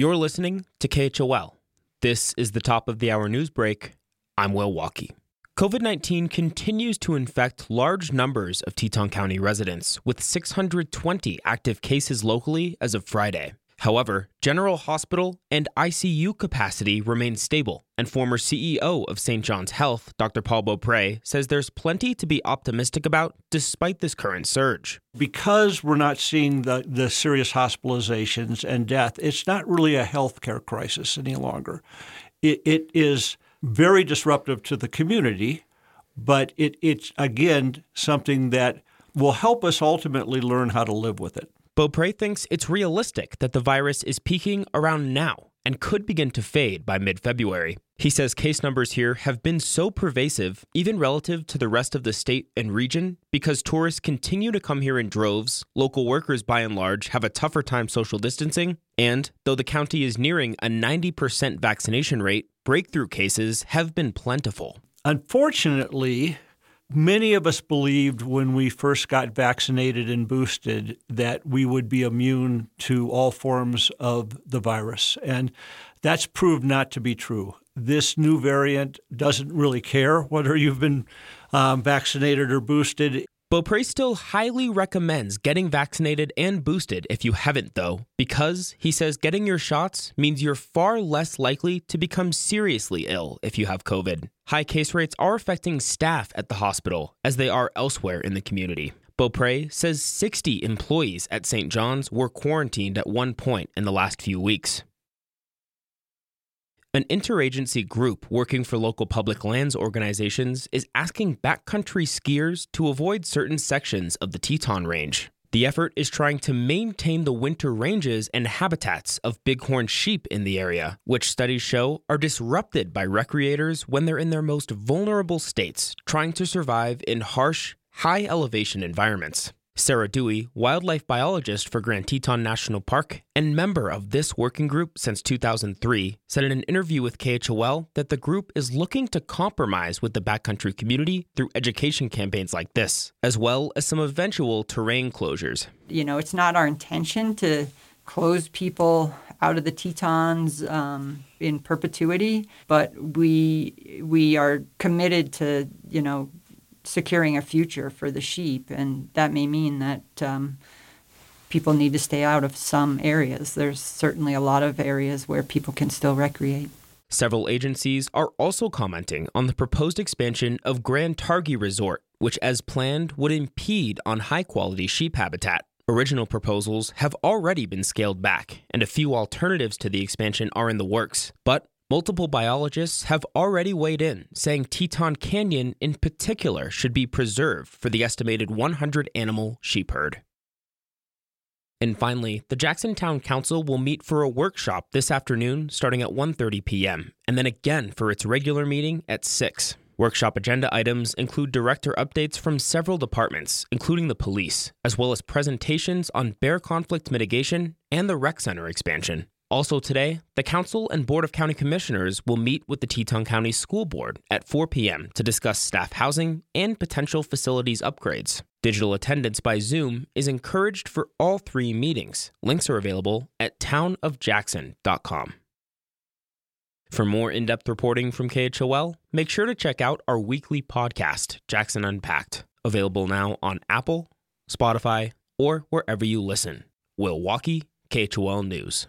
You're listening to KHOL. This is the top of the hour news break. I'm Will Walkey. COVID 19 continues to infect large numbers of Teton County residents, with 620 active cases locally as of Friday. However, General Hospital and ICU capacity remain stable, and former CEO of St. John's Health, Dr. Paul Beaupre, says there's plenty to be optimistic about despite this current surge. Because we're not seeing the, the serious hospitalizations and death, it's not really a healthcare crisis any longer. It, it is very disruptive to the community, but it, it's, again, something that will help us ultimately learn how to live with it. Beaupre thinks it's realistic that the virus is peaking around now and could begin to fade by mid February. He says case numbers here have been so pervasive, even relative to the rest of the state and region, because tourists continue to come here in droves, local workers by and large have a tougher time social distancing, and though the county is nearing a 90% vaccination rate, breakthrough cases have been plentiful. Unfortunately, Many of us believed when we first got vaccinated and boosted that we would be immune to all forms of the virus. And that's proved not to be true. This new variant doesn't really care whether you've been um, vaccinated or boosted. Beaupre still highly recommends getting vaccinated and boosted if you haven't, though, because he says getting your shots means you're far less likely to become seriously ill if you have COVID. High case rates are affecting staff at the hospital, as they are elsewhere in the community. Beaupre says 60 employees at St. John's were quarantined at one point in the last few weeks. An interagency group working for local public lands organizations is asking backcountry skiers to avoid certain sections of the Teton Range. The effort is trying to maintain the winter ranges and habitats of bighorn sheep in the area, which studies show are disrupted by recreators when they're in their most vulnerable states, trying to survive in harsh, high elevation environments. Sarah Dewey, wildlife biologist for Grand Teton National Park and member of this working group since 2003, said in an interview with KHOL that the group is looking to compromise with the backcountry community through education campaigns like this, as well as some eventual terrain closures. You know, it's not our intention to close people out of the Tetons um, in perpetuity, but we we are committed to you know securing a future for the sheep, and that may mean that um, people need to stay out of some areas. There's certainly a lot of areas where people can still recreate. Several agencies are also commenting on the proposed expansion of Grand Targhee Resort, which, as planned, would impede on high quality sheep habitat. Original proposals have already been scaled back, and a few alternatives to the expansion are in the works. But Multiple biologists have already weighed in, saying Teton Canyon in particular should be preserved for the estimated 100 animal sheep herd. And finally, the Jackson Town Council will meet for a workshop this afternoon starting at 1:30 p.m. and then again for its regular meeting at 6. Workshop agenda items include director updates from several departments, including the police, as well as presentations on bear conflict mitigation and the rec center expansion. Also today, the Council and Board of County Commissioners will meet with the Teton County School Board at 4 p.m. to discuss staff housing and potential facilities upgrades. Digital attendance by Zoom is encouraged for all three meetings. Links are available at townofjackson.com. For more in depth reporting from KHOL, make sure to check out our weekly podcast, Jackson Unpacked, available now on Apple, Spotify, or wherever you listen. Will Walkey, KHOL News.